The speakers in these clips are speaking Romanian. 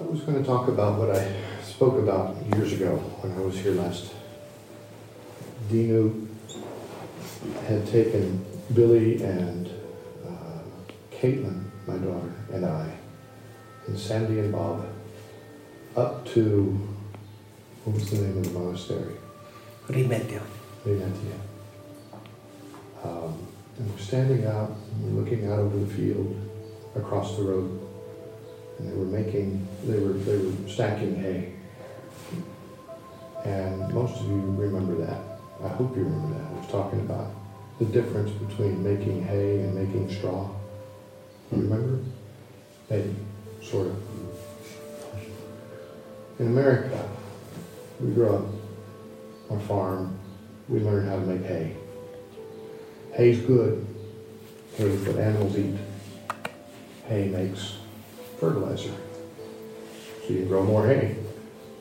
I was going to talk about what I spoke about years ago when I was here last. Dinu had taken Billy and uh, Caitlin, my daughter, and I, and Sandy and Bob up to, what was the name of the monastery? Rimedio. Venetia. Um, and we're standing out, and we're looking out over the field across the road, and they were making, they were, they were stacking hay. And most of you remember that. I hope you remember that. I was talking about the difference between making hay and making straw. You remember? Maybe, sort of. In America, we grow up on a farm, we learn how to make hay. Hay's good. Hay is what animals eat. Hay makes fertilizer. So you can grow more hay.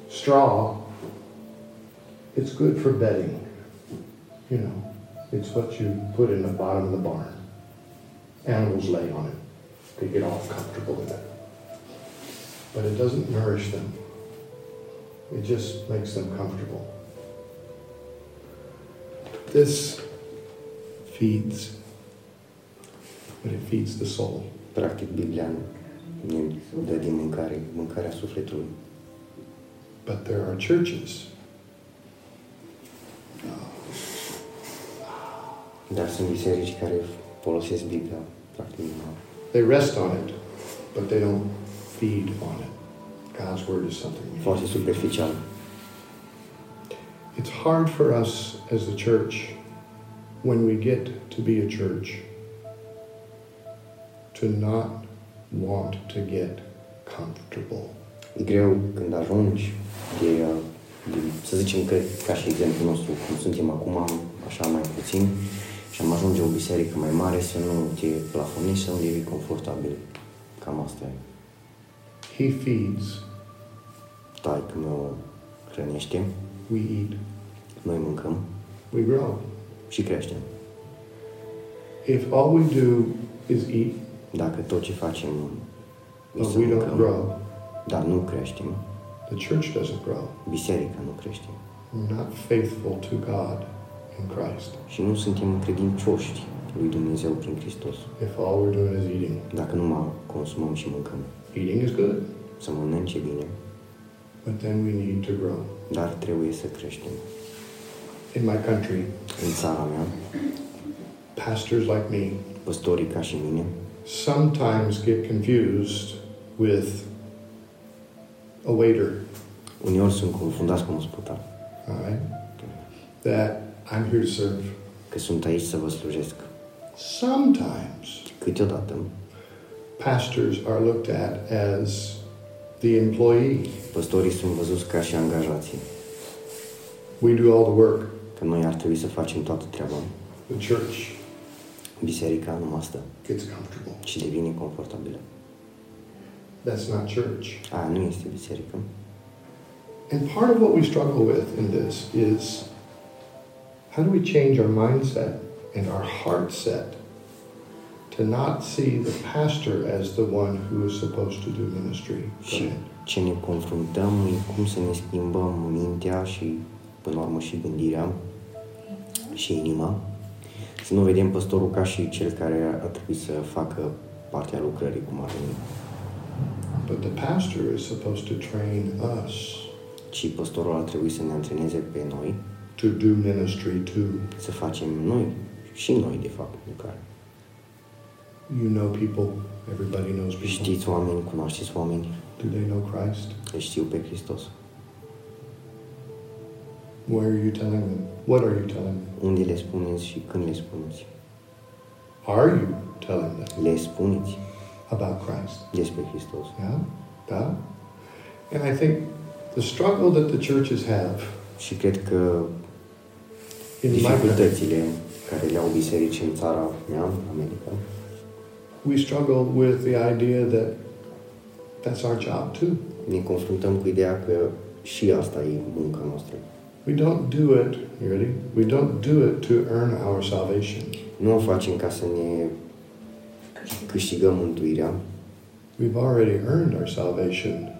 Straw, it's good for bedding. You know, it's what you put in the bottom of the barn. Animals lay on it. They get all comfortable in it. But it doesn't nourish them. It just makes them comfortable. This feeds, but it feeds the soul. Practic, Biblia dă din mâncare, mâncarea sufletului. But there are churches Dar sunt biserici care folosesc Biblia, practic. They rest on it, but they don't feed on it. God's word is something. foarte superficial. It's hard for us as the church when we get to be a church to not want to get comfortable. E greu când ajungi de, uh, de, să zicem că, ca și exemplu nostru, cum suntem acum, așa mai puțin, și am ajunge o biserică mai mare, să nu te plafonezi, să nu devii confortabil. Cam asta e. He feeds, Taică meu hrănește, we eat, noi mâncăm we grow. și creștem. If all we do is eat, Dacă tot ce facem e but să we don't mâncăm, grow, dar nu creștem, the church doesn't grow. biserica nu crește. We're not faithful to God in Christ. Și nu suntem credincioși lui Dumnezeu prin Hristos. If all we're doing is eating, Dacă nu mai consumăm și mâncăm, eating is good, să mănânce bine, but then we need to grow. dar trebuie să creștem. In my country, În țara mea, pastors like me păstorii ca și mine sometimes get confused with a waiter, uneori sunt confundați cu un sputar, all right? That I'm here to serve. că sunt aici să vă slujesc. Sometimes Câteodată, pastors are looked at as the employee. păstorii sunt văzuți ca și angajații, We do all the work. că noi ar trebui să facem toată treaba. The church Biserica nu stă gets comfortable. și devine confortabilă. That's not church. Aia nu este biserică. And part of what we struggle with in this is how do we change our mindset and our heart set to not see the pastor as the one who is supposed to do ministry? Și ce ne confruntăm e cum să ne schimbăm mintea și, până la urmă, și gândirea și inima. Să nu vedem păstorul ca și cel care ar trebui să facă partea lucrării, cum ar veni. But the pastor is supposed to train us Ci păstorul ar trebui să ne antreneze pe noi, to do ministry too. să facem noi, și noi, de fapt, lucrare. You know people, everybody knows people. Știți oameni, cunoașteți oameni, Do they know Christ? îl știu pe Hristos. Where are you telling them? What are you telling them? Unde le spuneți și când le spuneți? Are you telling them Le spuneți about Christ? despre Hristos. Yeah, yeah. And I think the struggle that the churches have Și cred că in my country, dificultățile care le au biserici în țara mea, America, we struggle with the idea that that's our job too. ne confruntăm cu ideea că și asta e munca noastră. We don't do it, you ready? We don't do it to earn our salvation. Nu o facem ca să ne câștigăm mântuirea. We've already earned our salvation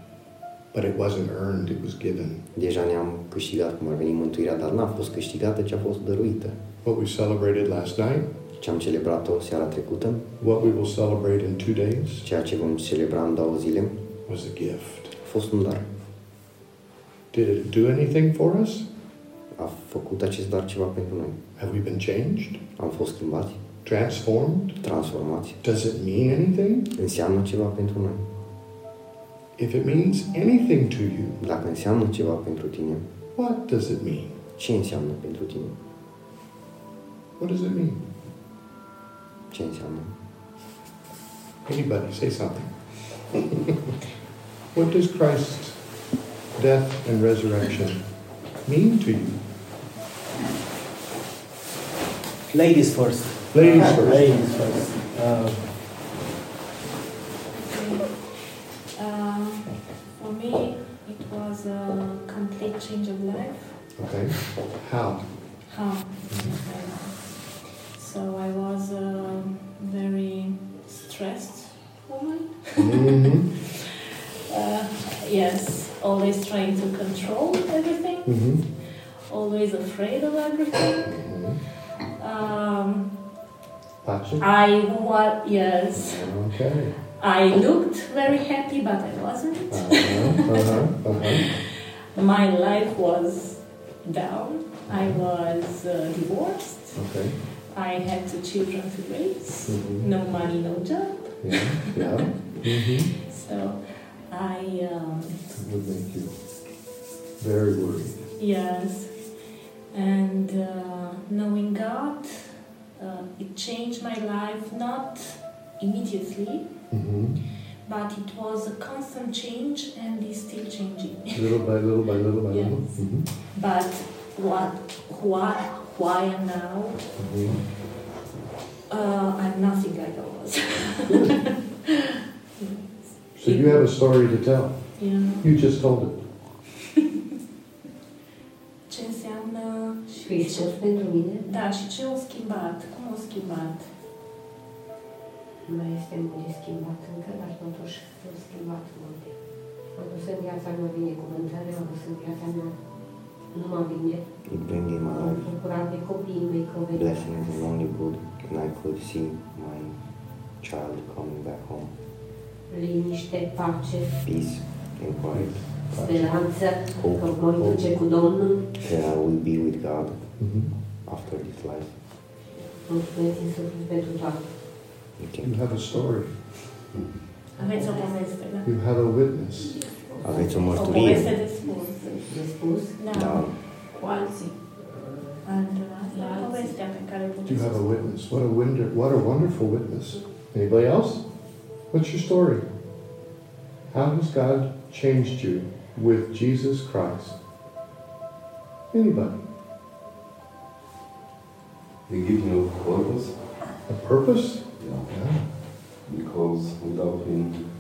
But it wasn't earned, it was given. Deja ne-am câștigat cum ar veni mântuirea, dar n-a fost câștigată, ci a fost dăruită. What we celebrated last night, Ce am celebrat-o seara trecută, what we will celebrate in two days, ceea ce vom celebra în două zile, was a gift. a fost un dar. Did it do anything for us? A făcut acest dar ceva pentru noi. Have we been changed? Am fost schimbați, Transformed? transformați. Does it mean anything? Înseamnă ceva pentru noi. If it means anything to you, Dacă înseamnă ceva pentru tine, what does it mean? ce înseamnă pentru tine? What does it mean? Ce înseamnă? Anybody, say something. what does Christ's death and resurrection mean to you? Ladies first. Ladies first. Ladies first. Uh, Uh, for me, it was a complete change of life. Okay. How? How? So I was a very stressed woman. Mm-hmm. Uh, yes, always trying to control everything, Mm-hmm. Always afraid of everything. mm-hmm. Um, I what? Yes, Okay. I looked very happy, but I wasn't. Uh-huh, uh-huh, uh-huh. My life was down. I was uh, divorced. Okay. I had two children to raise. Mhm. No money, no job. Yeah, yeah. Mm-hmm. So I, um, It would make you very worried. yes. And uh, knowing God, uh, it changed my life not immediately, Mm-hmm. but it was a constant change and is still changing. Little by little by little by little. Yes. Mm-hmm. But what, what, who I am now, Mm-hmm. uh, I'm nothing like I was. So you have a story to tell. Yeah. You just told it. Hristos ce, pentru mine da, și ce o schimbat, cum o schimbat. nu mai este mult de schimbat încă, dar totuși am schimbat multe. Am dus în viața mea binecuvântare, am dus în viața mea numai bine. It bring in my M-am life bucurat de copiii mei că au venit blessings and only good, and I could see my child coming back home. liniște, pace, Peace and quiet. Speranță, Hope. că voi duce cu Domnul. That I will be with God Mm-hmm. after this life. Mulțumesc Iisus pentru toate. You You have a story. Aveți o poveste, da? You have a witness. Aveți o O poveste de spus. De spus, Da. Da. cu alții. And, asta povestea pe care You have a witness. What a wonder, what a wonderful witness. Anybody else? What's your story? How has God changed you with Jesus Christ? Anybody? He gives me a purpose, A purpose? yeah, Yeah. because without him,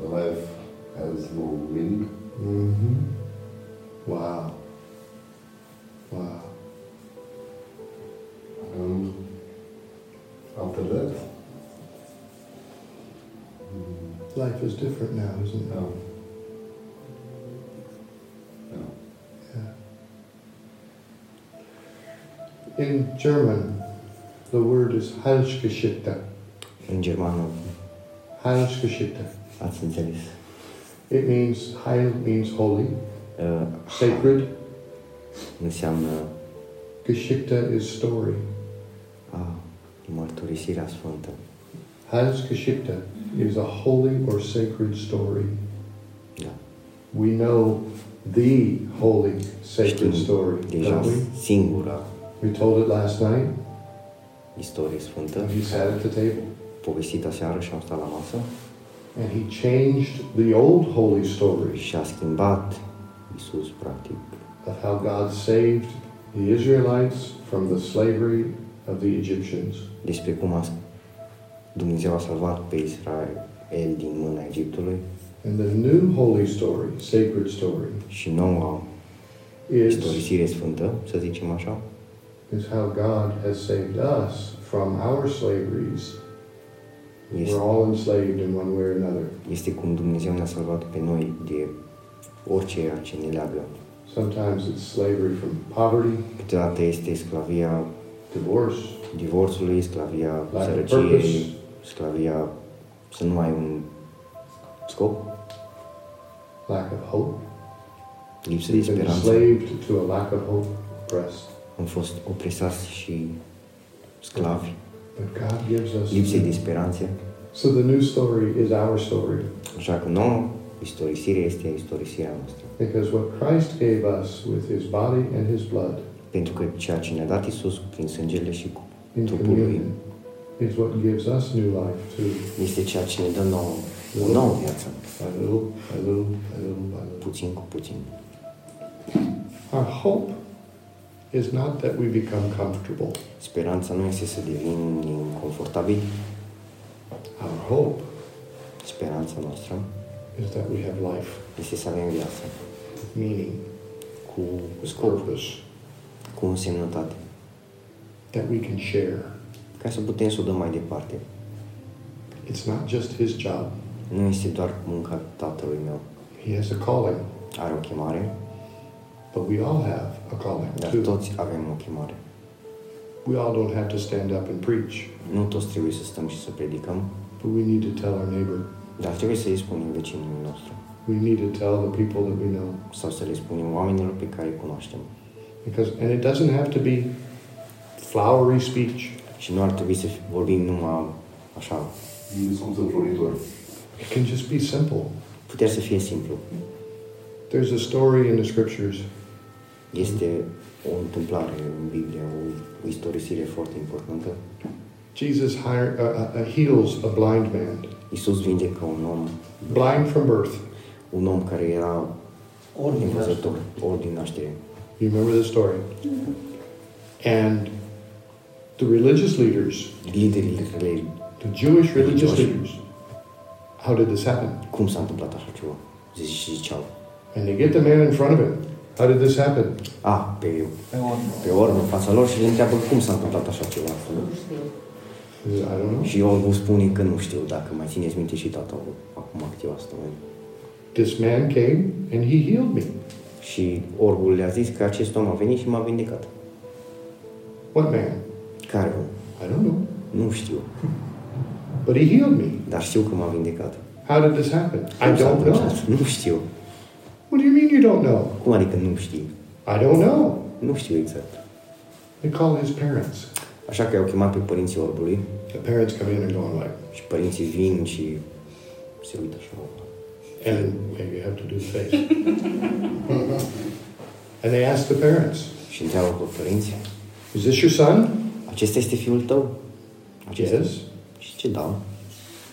the life has no meaning. Mm-hmm. Wow. Wow. And after that, mm, Life is different now, isn't it? yeah. In German, the word is Heilsgeschichte. În germană Heilsgeschichte. ați înțeles. It means Heil means holy, Uh, sacred. înseamnă Geschichte is story. a, mărturisirea sfântă. Heilsgeschichte is a holy or sacred story. Da. We know the holy sacred Știm story, deja don't we? singura We told it last night, istorie sfântă, and he sat at the table. povestită seară și am stat la masă. And he changed the old holy story și a schimbat Isus practic. of how God saved the Israelites from the slavery of the Egyptians. despre cum a, Dumnezeu a salvat pe Israel din mâna Egiptului. And the new holy story, sacred story, și noua is, istorisire sfântă, să zicem așa, is how God has saved us from our slaveries Este, We're all enslaved in one way or another. este cum Dumnezeu ne-a salvat pe noi de orice ce ne leagă. Sometimes it's slavery from poverty, Câteodată este sclavia divorce, divorțului, sclavia sărăciei, sclavia să nu ai un scop, lack of hope. lipsă de speranță. enslaved to a lack of hope, oppressed. Am fost opresați și sclavi, But God gives us. lipsei de speranță. So the new story is our story. Așa că nouă istorisirea este istorisirea noastră. Because what Christ gave us with his body and his blood Pentru că ceea ce ne-a dat Isus prin sângele și cu in Trupul lui. communion is what gives us new life too. este ceea ce ne dă nouă, o nouă viață, By little, by little, by little, by little. puțin cu puțin. Our hope is not that we become comfortable. Speranța nu este să devenim inconfortabili, Our hope speranța noastră is that we have life este să avem viață with meaning, cu with scop, purpose, cu însemnătate, that we can share. ca să putem să o dăm mai departe. It's not just his job. Nu este doar munca tatălui meu. He has a calling, Are o chemare, but we all have a calling dar too. toți avem o chemare. We all don't have to stand up and preach, Nu toți trebuie să stăm și să predicăm, but we need to tell our neighbor. dar trebuie să-i spunem vecinului nostru We need to tell the people that we know. sau să le spunem oamenilor pe care îi cunoaștem. Because and it doesn't have to be flowery speech. Și nu ar trebui să vorbim numai așa. Un discurs înfloritor. It can just be simple. Putea să fie simplu. There's a story in the scriptures Este o întâmplare în Biblie, o, o istorisire foarte importantă. Jesus hire, uh, uh, uh, heals a blind man, Iisus vindecă un om, blind from birth. un om care era Ori din nevăzător, ori din naștere. You remember the story? And the religious leaders, Liderii the Jewish religious leaders, how did this happen? cum s-a întâmplat așa ceva? Zice și ziceau. And they get the man in front of him. How did this happen? A, pe, Pe ori. pe orb în fața lor și le întreabă cum s-a întâmplat așa ceva. Nu știu. He says, Și don't know. Și orbul spune că nu știu, dacă mai țineți minte și tata acum câteva săptămâni. This man came and he healed me. Și orbul le-a zis că acest om a venit și m-a vindecat. What man? Care om? I don't know. Nu știu, But he healed me. dar știu că m-a vindecat. How did this happen? I Cum s-a don't know. întâmplat? Nu știu. What do you mean you don't know? Cum adică nu știi? I don't know. Nu știu exact. They call his parents. Așa că i-au chemat pe părinții orbului The parents come in and going like, și părinții vin și se uită așa. and yeah, you have to do the face. and they ask the parents, Și întreabă pe părinți, is this your son? acesta este fiul tău? Acesta. Yes. Și ce da?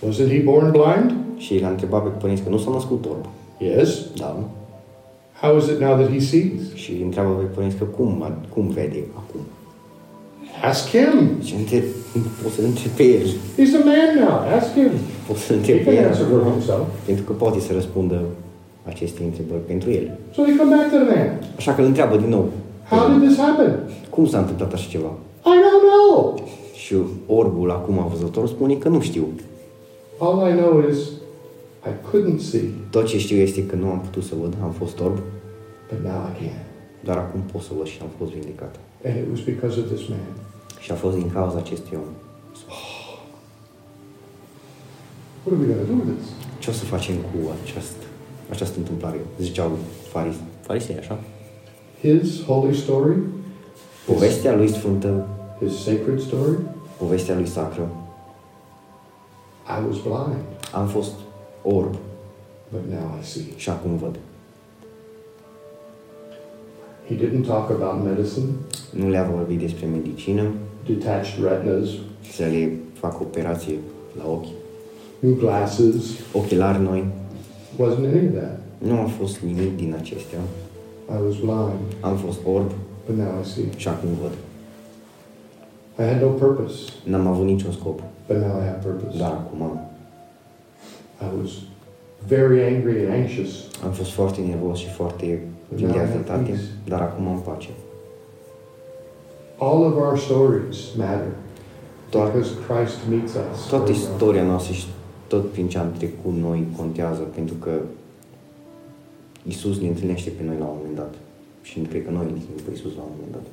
Wasn't he born blind? Și l-a întrebat pe părinți că nu s-a născut orb. Yes. Da. How is it now that he sees? Și îi întreabă pe părinți că cum, cum vede acum. Ask him. Și întreb, poți să-l întreb pe el. He's a man now. Ask him. Poți să-l He întreb pe can el. answer for himself. Pentru că poate să răspundă aceste întrebări pentru el. So they come back to the man. Așa că îl întreabă din nou. How did this happen? Cum s-a întâmplat așa ceva? I don't know. Și orbul acum văzător spune că nu știu. All I know is I couldn't see, Tot ce știu este că nu am putut să văd, am fost orb, but now I can. dar acum pot să văd și am fost vindecat. And it was because of this man. Și a fost din cauza acestui om. What are we going to do with this? Ce o să facem cu aceast, această întâmplare? Ziceau faris, farisei, așa? His holy story, Povestea lui sfântă, his sacred story, povestea lui sacră. I was blind, Am fost orb but now I see. și acum văd. He didn't talk about medicine, Nu le-a vorbit despre medicină, detached retinas, să le fac operație la ochi, new glasses, ochelari noi. wasn't any of that. Nu a fost nimic din acestea. I was blind, Am fost orb but now I see. și acum văd. I had no purpose, N-am avut niciun scop, but now I have purpose. dar acum am. I was very angry and anxious, Am fost foarte nervos și foarte but plin now de I have anxietate, peace. dar acum am pace. All of our stories matter. Toată, because Christ meets us. toată where we are. istoria noastră și tot prin ce am trecut noi contează, pentru că Isus ne întâlnește pe noi la un moment dat. Și cred că noi ne întâlnim pe Isus la un moment dat.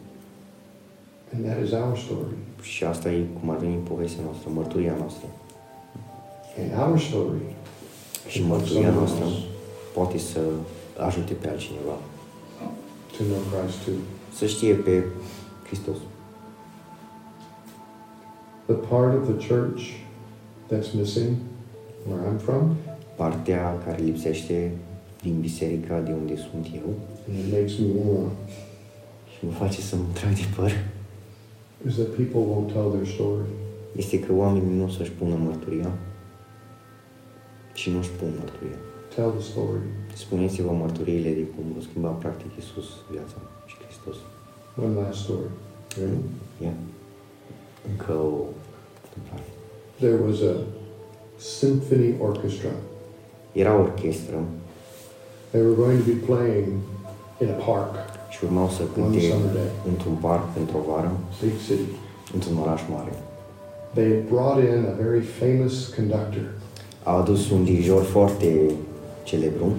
And that is our story. Și asta e cum ar veni povestea noastră, mărturia noastră. And our story Și mărturia noastră poate să ajute pe altcineva to know Christ too. să știe pe Hristos. The part of the church that's missing where I'm from, Partea care lipsește din biserica de unde sunt eu and it makes me warm, și mă face să mă trag de păr, is that people won't tell their story. este că oamenii nu o să-și pună mărturia și nu-și pun mărturia. Tell the story. Spuneți-vă mărturiile de cum a schimbat practic Iisus viața și Hristos. One last story. Ready? Ia. Încă o întâmplare. There was a symphony orchestra. Era o orchestră They were going to be playing in a park, și urmau să one cânte summer day, într-un parc, într-o vară, big city. într-un oraș mare. They had brought in a very famous conductor. Au adus un dirijor foarte celebru,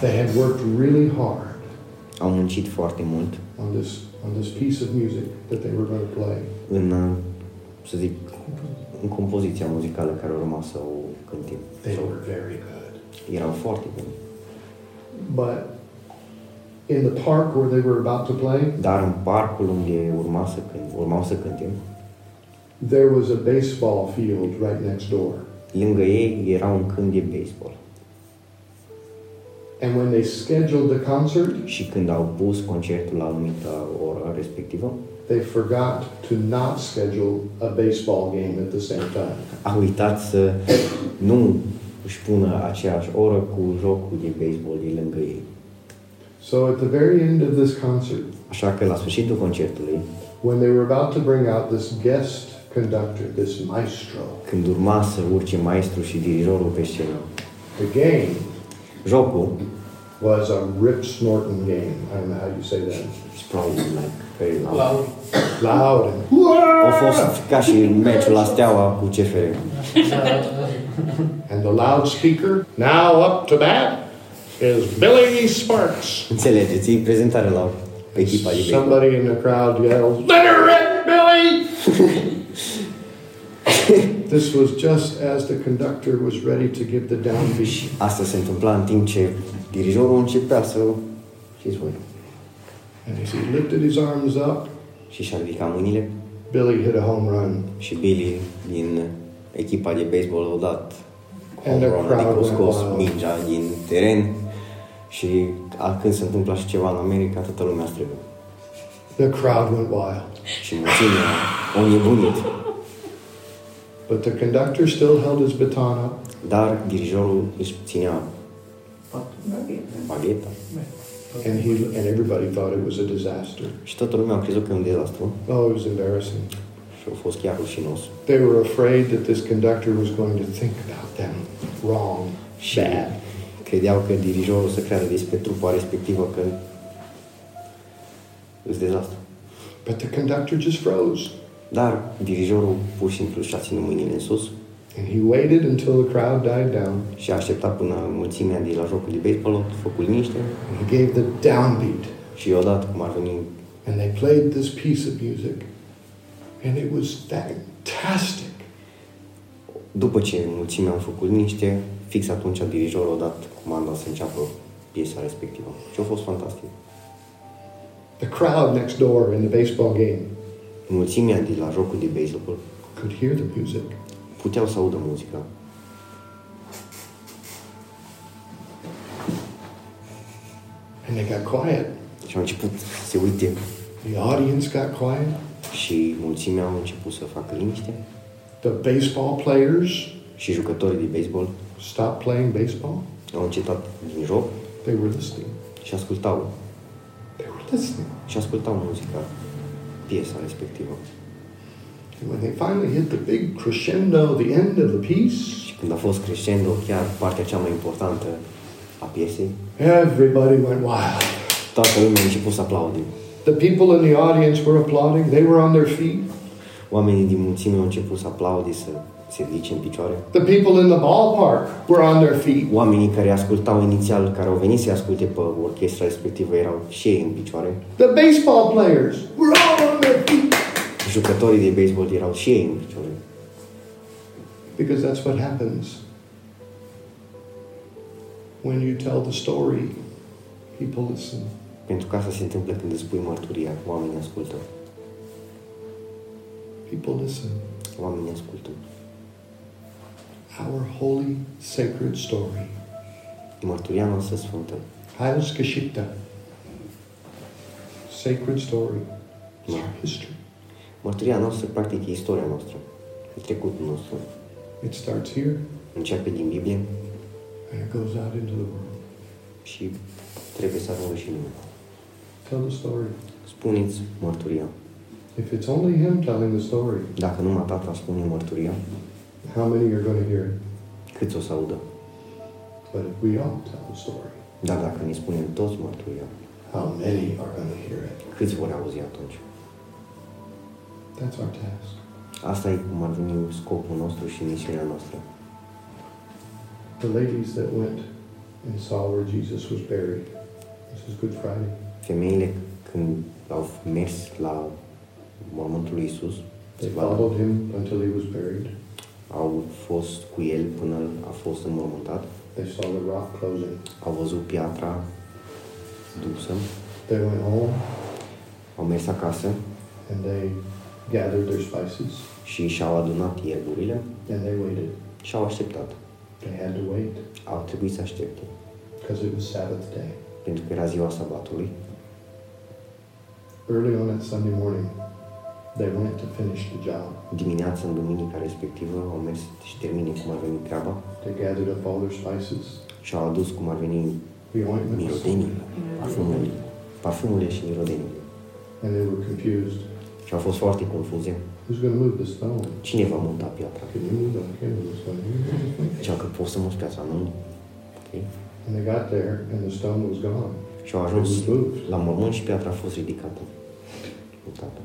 They had worked really hard au muncit foarte mult on this on this piece of music that they were going to play. în, să zic, în compoziția muzicală care urma să o cântim. They were very good. Erau foarte buni. But in the park where they were about to play, Dar în parcul unde urma să cânt, urmau să cântem, there was a baseball field right next door. Lângă ei era un câmp de baseball. And when they scheduled the concert, Și când au pus concertul la anumită oră respectivă, they forgot to not schedule a baseball game at the same time. au uitat să nu își pună aceeași oră cu jocul de baseball de lângă ei. So at the very end of this concert, Așa că la sfârșitul concertului, when they were about to bring out this guest conductor, this maestro, când urma să urce maestru și dirijorul pe scenă, the game jocul, was a Rip Snorton game. I don't know how you say that. it's probably like very loud. Loud and A fost ca și meciul la Steaua cu CFR. and the loudspeaker. Now up to bat is Billy Sparks. Înțelegeți? E prezentare la echipa de baseball. Somebody in the crowd yells, "Let her rip, Billy!" this was just as the conductor was ready to give the downbeat. Și asta se întâmpla în timp ce dirijorul începea să... Știți voi? And as he lifted his arms up, Și și-a ridicat mâinile Billy hit a home run. și Billy din echipa de baseball a dat And the home run, crowd adică a went scos wild. mingea din teren și a, când se întâmplă așa ceva în America, toată lumea strigă. The crowd went wild. Și mulțimea o nebunit. But the conductor still held his baton up, Dar dirijorul își ținea bagheta and he and everybody thought it was a disaster. și toată lumea a crezut că e un dezastru Oh, it was embarrassing. și a fost chiar rușinos. They were afraid that this conductor was going to think about them wrong, Și bad. credeau că dirijorul să creadă despre trupa respectivă că îți dezastru. But the conductor just froze. Dar dirijorul pur și simplu și-a ținut mâinile în sus And he waited until the crowd died down. și a așteptat până mulțimea de la jocul de baseball a făcut liniște And he gave the downbeat. și i-a dat cum ar veni And they played this piece of music. And it was fantastic. După ce mulțimea a făcut liniște, fix atunci dirijorul a dat comanda să înceapă piesa respectivă. Și a fost fantastic. The crowd next door in the baseball game Mulțimea de la jocul de baseball could hear the music. puteau să audă muzica. And they got quiet. Și au început să se uite The audience got quiet. și mulțimea au început să facă liniște The baseball players și jucătorii de baseball stopped playing baseball. au încetat din joc They were listening. și ascultau They were listening. și ascultau muzica, piesa respectivă. And when they finally hit the big crescendo, the end of the piece, Și când a fost crescendo, chiar partea cea mai importantă a piesei, everybody went wild. toată lumea a început să aplaude. The people in the audience were applauding. They were on their feet. Oamenii din mulțime au început să aplaude, să se ridice în picioare. The people in the ballpark were on their feet. Oamenii care ascultau inițial, care au venit să asculte pe orchestra respectivă, erau și ei în picioare. The baseball players were all on their feet. Jucătorii de baseball erau și ei în picioare. Because that's what happens. When you tell the story, people listen. Pentru că asta se întâmplă când îți spui mărturia, oamenii ascultă. People listen. Oamenii ascultă. Our holy, sacred story. Mărturia noastră sfântă, Heilsgeschichte. Sacred story. It's Yeah. our history. mărturia noastră practic e istoria noastră, e trecutul nostru. It starts here Începe din Biblie and it goes out into the world. și trebuie să ajungă și în lume. Tell the story. Spuneți mărturia. If it's only him telling the story, Dacă numai tata spune mărturia, how many are going to hear it? câți o să audă? But if we all tell the story, Dar dacă ne spunem toți mărturia, how many are going to hear it? câți vor auzi atunci? That's our task. Asta e cum ar veni scopul nostru și misiunea noastră. The ladies that went and saw where Jesus was buried. This is Good Friday. Femeile când au mers la mormântul lui Isus, They followed him until he was buried. Au fost cu el până a fost înmormântat, They saw the rock closing. au văzut piatra dusă, They went home au mers acasă and they gathered their spices și și-au adunat ierburile and they waited. și au așteptat. They had to wait Au trebuit să aștepte, because it was Sabbath day. pentru că era ziua sabatului. Early on that Sunday morning, they went to finish the job. Dimineața, în duminica respectivă, au mers și termine cum ar veni treaba They gathered up all their spices, și au adus cum ar veni the ointments, mirodenii, parfumurile, parfumurile și mirodenii. and they were confused. Și au fost foarte confuze. Who's going to move the stone? Cine va monta piatra? Can you move the, can you move the stone? Zicea că poți să muți piatra, nu? Ok. And they got there and the stone was gone. Și au It ajuns was moved. la mormânt și piatra a fost ridicată. Mutată.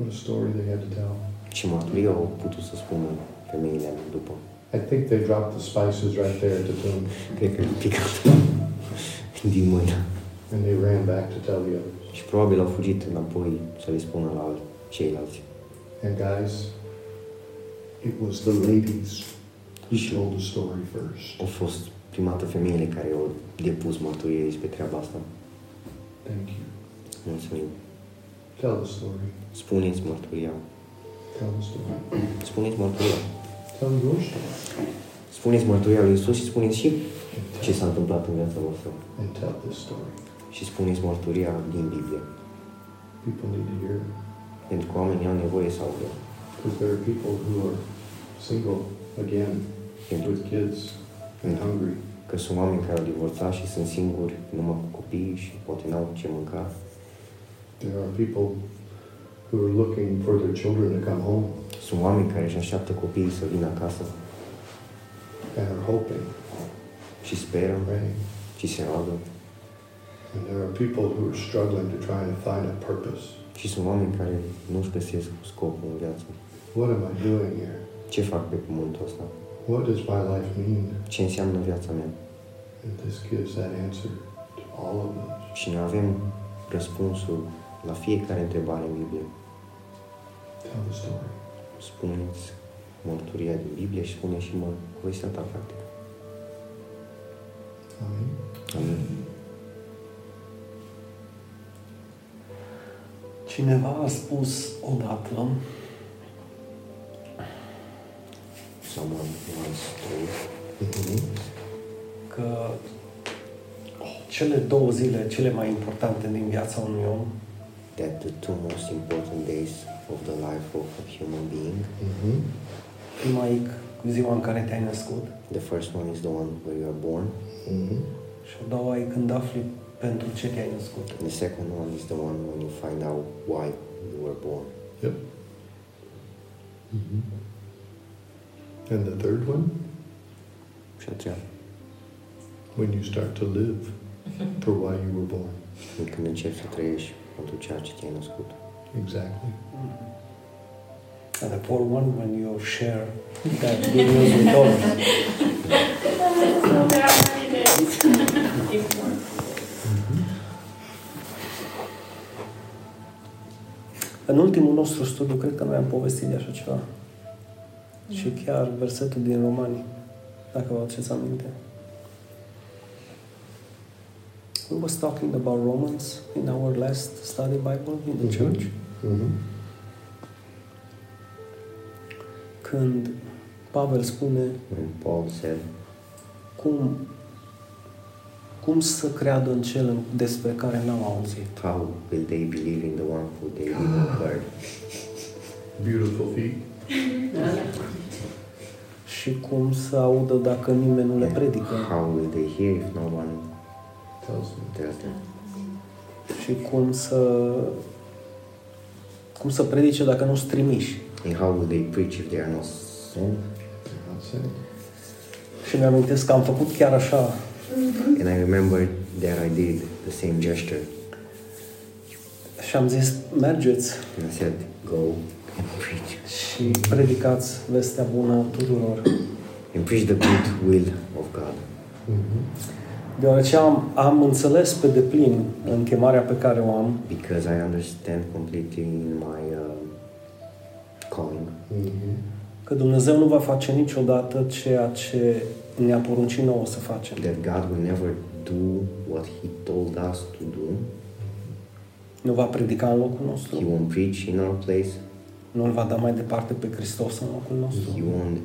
What a story they had to tell. Și mărturie au putut să spună femeile după. I think they dropped the spices right there at the tomb Cred că picat din mână. and they ran back to tell the others. Și probabil au fugit înapoi să le spună la ceilalți. And guys, it was the ladies who told the story first. Au fost prima dată femeile care au depus mărturie despre treaba asta. Thank you. Mulțumim. Tell the story. Spuneți mărturia. Tell the story. Spuneți mărturia. Tell your story. Spuneți mărturia lui Isus și spuneți și ce s-a întâmplat în viața voastră. And tell this story. Și spuneți mărturia din Biblie. People need to hear it. Pentru că oamenii au nevoie să audă. Because there are people who are single again Pentru with kids and hungry. că sunt oameni care au divorțat și sunt singuri, numai cu copii și poate n-au ce mânca. There are people who are looking for their children to come home Sunt oameni care își așteaptă copiii să vină acasă and are hoping, și speră praying. și se roagă. And there are people who are struggling to try and find a purpose. Și sunt oameni care nu își găsesc scopul în viață. What am I doing here? Ce fac pe pământul ăsta? What does my life mean? Ce înseamnă viața mea? And this gives that answer to all of us. Și noi avem răspunsul la fiecare întrebare în Biblie. Tell the story. Spuneți mărturia din Biblie și spune și mă povestea ta, practic. Amen. Amin. Cineva a spus odată Someone once told Mm-hmm. că cele două zile cele mai importante din viața unui om that the two most important days of the life of a human being, Mm-hmm. prima e ziua în care te-ai născut the first one is the one where you are born, Mm-hmm. și a doua e când afli pentru ce te-ai născut. and the second one is the one when you find out why you were born. Yep. Mm-hmm. And the third one, Și a treia, when you start to live for why you were born. când începi să trăiești pentru ceea ce te-ai născut. Exactly. And the poor one when you share that good news with others. so there are many days. if more. În ultimul nostru studiu, cred că noi am povestit de așa ceva. Și chiar versetul din Romani, dacă vă aduceți aminte. We was talking about Romans in our last study Bible in the Mhm. church. Mhm. Când Pavel spune When Paul said, cum, cum să creadă în cel despre care n-au auzit. How will they believe in the one who they didn't heard? Beautiful feet. Și cum să audă dacă nimeni nu le predică. How will they hear if no one Tells me. tells them? Și cum să cum să predice dacă nu sunt trimiși. And how will they preach if they are not sent? Not saying. Și mi-amintesc că am făcut chiar așa. And I remember that I did the same gesture. Și am zis, mergeți And I said, go and preach. și predicați vestea bună tuturor. And preach the good will of God. Mhm. Deoarece am, am înțeles pe deplin în chemarea pe care o am Because I understand completely in my uh, calling Mhm. că Dumnezeu nu va face niciodată ceea ce ne-a poruncit nouă să facem. that God will never do what He told us to do. Nu va predica în locul He nostru, won't preach in our place. nu îl va da mai departe pe Hristos în locul He nostru won't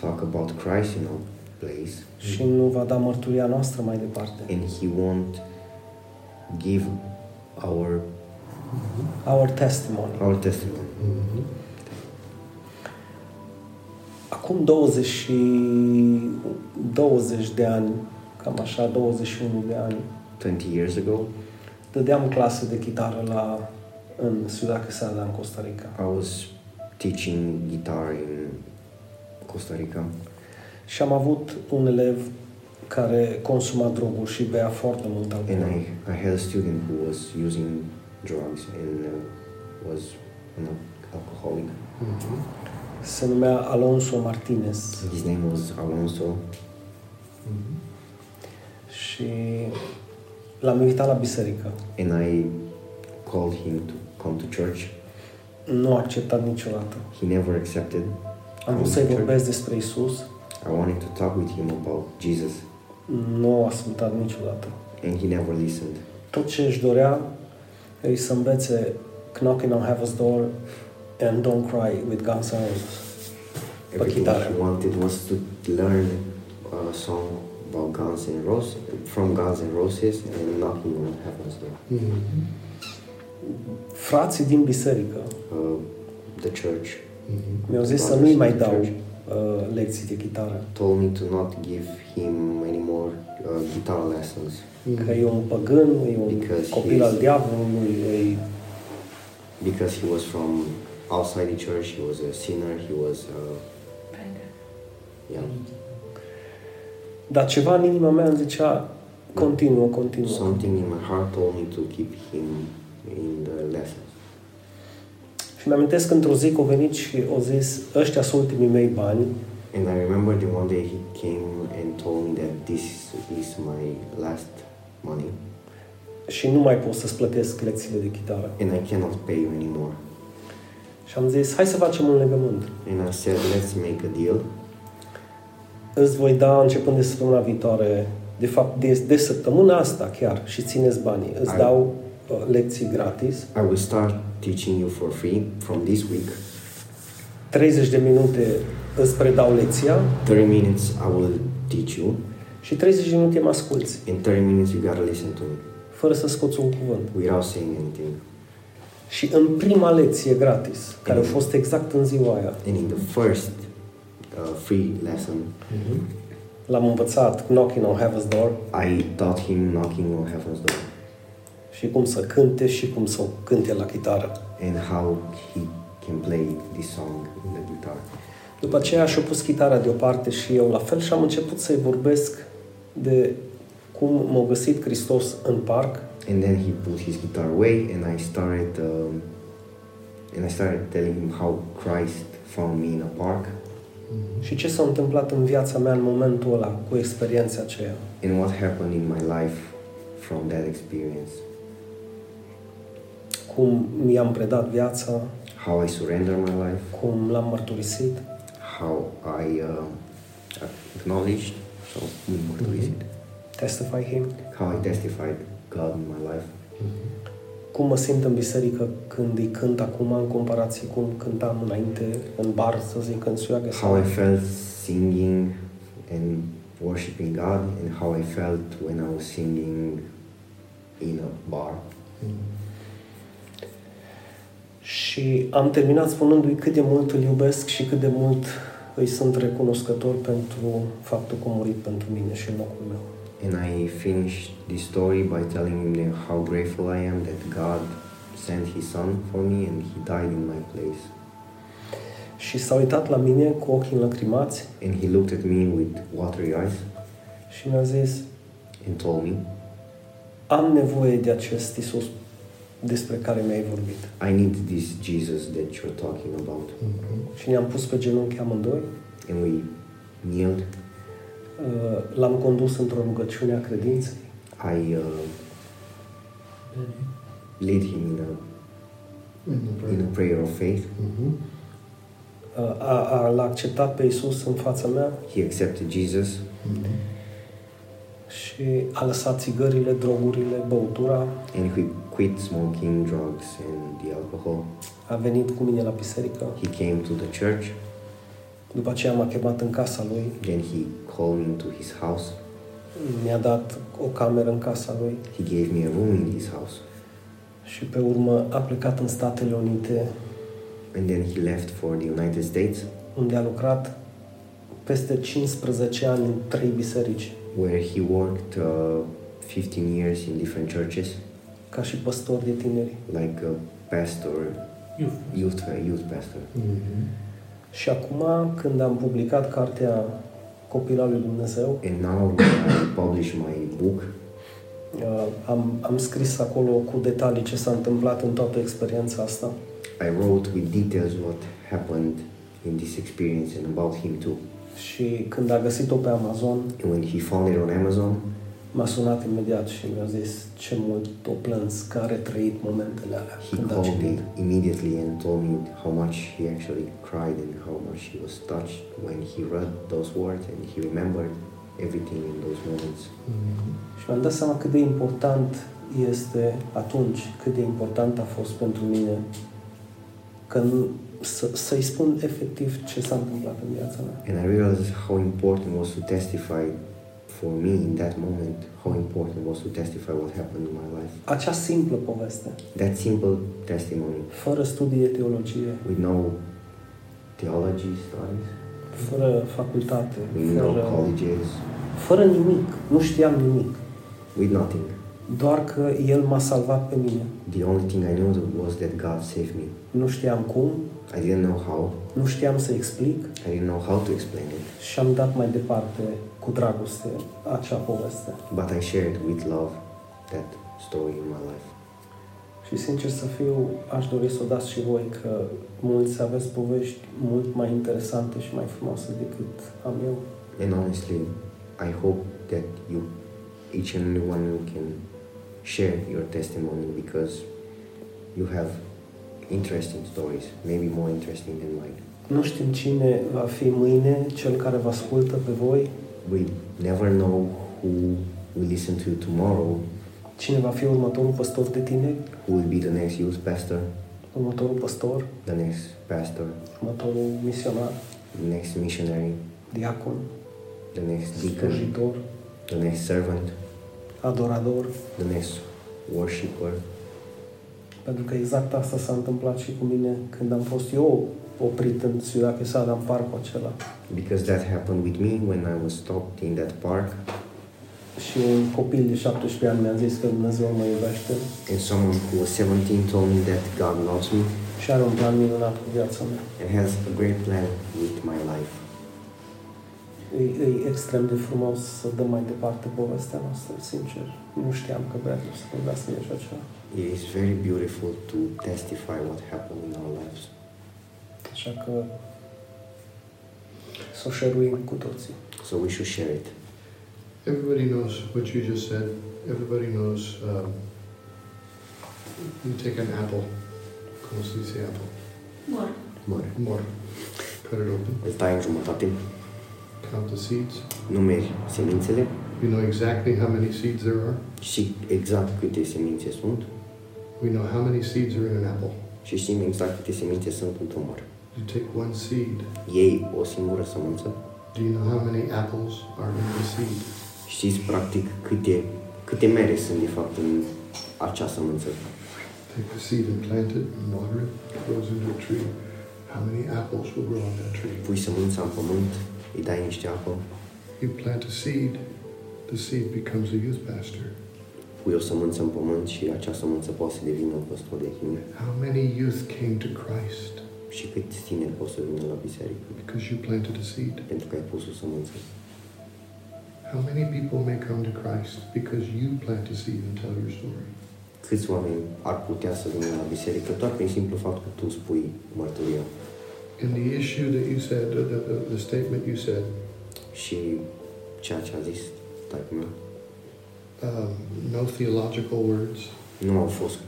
talk about Christ in our place. și nu va da mărturia noastră mai departe. And He won't give our Our testimony. our testimony. Mhm. Acum 20 și 20 de ani, cam așa, 21 de ani, 20 years ago, dădeam clase de chitară la, în Ciudad Quesada, în Costa Rica. I was teaching guitar in Costa Rica. Și am avut un elev care consuma droguri și bea foarte mult And alcool. I, I had a student who was using drugs and uh, was an alcoholic. Mhm. Se numea Alonso Martinez His name was Alonso. Mhm. și l-am invitat la biserică. and I called him to come to church. Nu a acceptat niciodată. He never accepted. Am vrut să-i vorbesc despre Isus, I wanted to talk with him about Jesus, nu a ascultat niciodată. and he never listened. Tot ce își dorea e să învețe Knocking on Heaven's Door and Don't Cry with Guns N' Roses. Everything guitar. he wanted was to learn a song about Guns N' Roses, from Guns N' Roses, and knocking on heaven's door. Mhm. Frații din biserică Uh, the church Mhm. mi-au zis să Brothers nu-i in mai the dau church uh, lecții de chitară, told me to not give him any more uh, guitar lessons că e un păgân, e un Because copil he al diavolului, e... because he was from outside the church. He was a sinner. He was, uh, yeah, Dar ceva în inima mea îmi zicea, continuă, continuă. something in my heart told me to keep him in the lessons. Și mi-amintesc că într-o zi că a venit și a zis, ăștia sunt ultimii mei bani, And I remember the one day he came and told me that this is my last money și nu mai pot să-ți plătesc lecțiile de chitară. and I cannot pay you anymore. Și am zis, hai să facem un legământ. And I said, let's make a deal. Îți voi da, începând de săptămâna viitoare, de fapt, de, de săptămâna asta chiar, și țineți banii. Îți Ai- dau uh, lecții gratis, I will start teaching you for free from this week. 30 de minute îți predau lecția 30 minutes I will teach you. și 30 de minute mă asculți, In 30 minutes you gotta listen to me fără să scoți un cuvânt. without saying anything. Și în prima lecție gratis, care a fost exact în ziua aia, And in the first uh, free lesson, Mhm. l-am învățat Knocking on Heaven's Door I taught him knocking on heaven's door și cum să cânte și cum să o cânte la chitară. and how he can play this song in the guitar. După aceea și-a pus chitara deoparte și eu la fel și am început să-i vorbesc de cum m-a găsit Hristos în parc And then he put his guitar away, and I started, um, and I started telling him how Christ found me in a park Și ce s-a întâmplat în viața mea în momentul ăla cu experiența aceea? and what happened in my life from that experience. Cum mi-am predat viața, How I surrendered my life, cum l-am mărturisit. How I uh, acknowledged, so mărturisit, testify him, how I testified God in my life, cum mă simt în biserică când îi cânt acum în comparație cu cum cântam înainte în bar, să zic, în suiagă how I felt singing and worshiping God, and how I felt when I was singing in a bar. Și am terminat spunându-i cât de mult îl iubesc și cât de mult îi sunt recunoscător pentru faptul că a murit pentru mine și în locul meu. And I finished this story by telling him that how grateful I am that God sent His Son for me and He died in my place. Și s-a uitat la mine cu ochii înlăcrimați And He looked at me with watery eyes și mi-a zis and told me, am nevoie de acest Isus despre care mi-ai vorbit. I need this Jesus that you're talking about. Și ne-am pus pe genunchi amândoi, And we kneeled. uh, l-am condus într-o rugăciune a credinței I uh, led him in a, in a prayer of faith. Mhm. Uh, a, a, l-a acceptat pe Isus în fața mea He accepted Jesus Mhm. Și a lăsat țigările, drogurile, băutura, and he quit smoking drugs and the alcohol. a venit cu mine la biserică, He came to the church. după aceea m-a chemat în casa lui, Then he called me into his house. mi-a dat o cameră în casa lui He gave me a room in his house. și pe urmă a plecat în Statele Unite, And then he left for the United States, unde a lucrat peste 15 ani în trei biserici, where he worked uh, 15 years in different churches, ca și păstor de tineri. like a pastor, Youth. youth, youth pastor. Mhm. Și acum, când am publicat cartea Copila lui Dumnezeu, And now I publish my book. uh, am, am scris acolo cu detalii ce s-a întâmplat în toată experiența asta. I wrote with details what happened in this experience and about him too. Și când a găsit-o pe Amazon, And when he found it on Amazon, m-a sunat imediat și mi-a zis ce mult o plâns că are trăit momentele alea he când a called me citit. immediately and told me how much he actually cried and how much he was touched when he read those words and he remembered everything in those moments. Mhm. Și mi-am dat seama cât de important este atunci, cât de important a fost pentru mine că nu, să, să-i spun efectiv ce s-a întâmplat în viața mea. And I realized how important was to testify for me in that moment, how important was to testify what happened in my life. Acea simplă poveste, That simple testimony. Fără studii de teologie, with no theology studies, fără facultate, with no fără, colleges, fără nimic, nu știam nimic, with nothing. Doar că El m-a salvat pe mine. The only thing I knew was that God saved me. Nu știam cum, I didn't know how, nu știam să explic I didn't know how to explain it, și am dat mai departe cu dragoste acea poveste. but I shared with love that story in my life. Și sincer să fiu, aș dori să o dați și voi că mulți aveți povești mult mai interesante și mai frumoase decât am eu. And honestly, I hope that you, each and every one of you can share your testimony because you have interesting stories, maybe more interesting than mine. Nu știm cine va fi mâine cel care vă ascultă pe voi, We never know who will listen to you tomorrow, cine va fi următorul păstor de tineri, who will be the next youth pastor, următorul păstor, the next pastor, următorul misionar, the next missionary, diacon, the next deacon, slujitor, the next servant, adorador, the next worshipper. pentru că exact asta s-a întâmplat și cu mine când am fost eu oprit în Ciudad Quesada, în parcul acela. Because that happened with me when I was stopped in that park Și un copil de 17 ani mi-a zis că Dumnezeu mă iubește and someone who was 17 told me that God loves me și are un plan minunat cu viața mea. and has a great plan with my life. E, e extrem de frumos să dăm mai departe povestea noastră, sincer. Nu știam că Bradley să vorbească de așa ceva. It is very beautiful to testify what happened in our lives. Așa că să o share cu toții. So we should share it. Everybody knows what you just said. Everybody knows. Um, you take an apple. Como se dice apple? Bun. Mare. More. Cut it open. Îl tai în jumătate, Count the seeds. numeri semințele You know exactly how many seeds there are. și exact câte semințe sunt We know how many seeds are in an apple. și știm exact câte semințe sunt într-un măr. You take one seed. Iei o singură sămânță, Do you know how many apples are in the seed? știți practic câte, câte mere sunt de fapt în acea sămânță. Take the seed and plant it and water it. It grows into a tree. How many apples will grow on that tree? Pui sămânța în pământ, You plant a seed, the seed becomes a youth pastor. pui o sămânță în pământ și acea sămânță poate să devină un păstor de tine. How many youth came to Christ Și câți tineri pot să vină la biserică because you planted a seed? pentru că ai pus o sămânță. How many people may come to Christ because you plant a seed and tell your story? Câți oameni ar putea să vină la biserică doar prin simplu fapt că tu spui mărturia. In the issue that you said, the, the, the, statement you said, Și ceea ce a zis tatăl meu, um, no theological words, nu au fost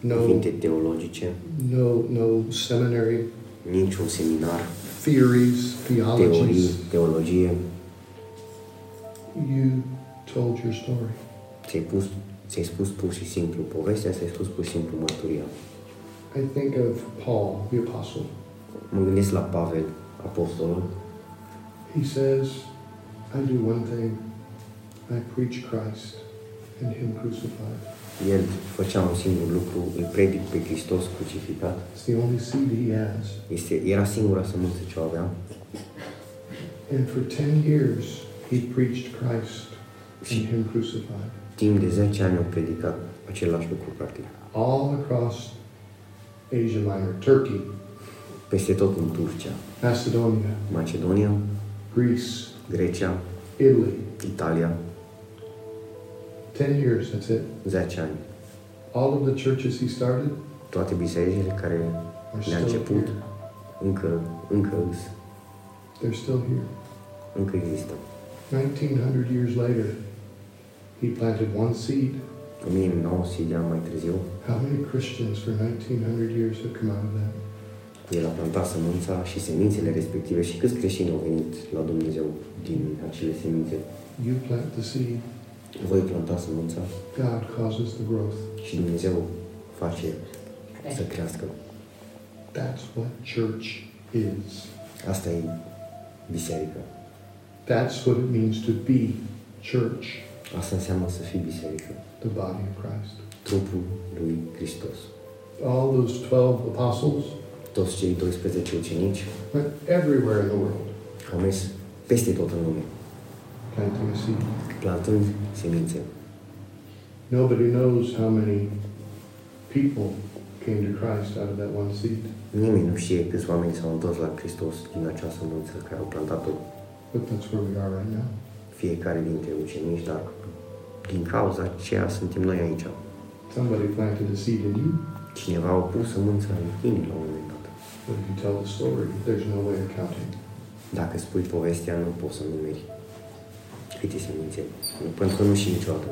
no, cuvinte teologice, no, no seminary niciun seminar, theories, teorii, theologies. teologie. You told your story. Ți-ai, pus, ți-ai spus pur și simplu povestea, ți-ai spus pur și simplu mărturia. I think of Paul, the apostle. La Pavel, apostolul, He says, I do one thing. I preach Christ and Him crucified. el făcea un singur lucru, îl predic pe Hristos crucificat. It's the only seed he has. Este, era singura sămânță ce o aveam And for 10 years, he preached Christ and Him crucified. Timp de 10 ani au predicat același lucru, practic. All across Asia Minor, Turkey, Peste tot în Turcia, Macedonia, Macedonia, Greece, Grecia, Italy. Italia, 10 years, that's it. 10 ani. All of the churches he started Toate bisericile care are le-a still început, here. încă, încă, îs- They're still here. încă există. 1900 years later, he planted one seed. 1900 de ani mai târziu, How many Christians for 1900 years have come out of that? El a plantat sămânța și semințele respective și câți creștini au venit la Dumnezeu din acele semințe. You plant the seed, Voi planta sămânța God causes the growth. și Dumnezeu face să crească. That's what church is. Asta e biserică. That's what it means to be church, Asta înseamnă să fii biserică. the body of Christ. Trupul lui Hristos. All those 12 apostles Toți cei 12 ucenici went everywhere in the world au mers peste tot în lume, planting a seed. plantând semințe. Nobody knows how many people came to Christ out of that one seed, Nimeni nu știe câți oameni s-au întors la Hristos din acea sămânță care au plantat-o but that's where we are right now. fiecare dintre ucenici, dar din cauza aceea suntem noi aici. Somebody planted a seed in you, Cineva a pus sămânța în tine la un moment dat. But if you tell the story, there's no way of counting. Dacă spui povestea, nu poți să numeri câte semințe. Nu, pentru că nu știi niciodată.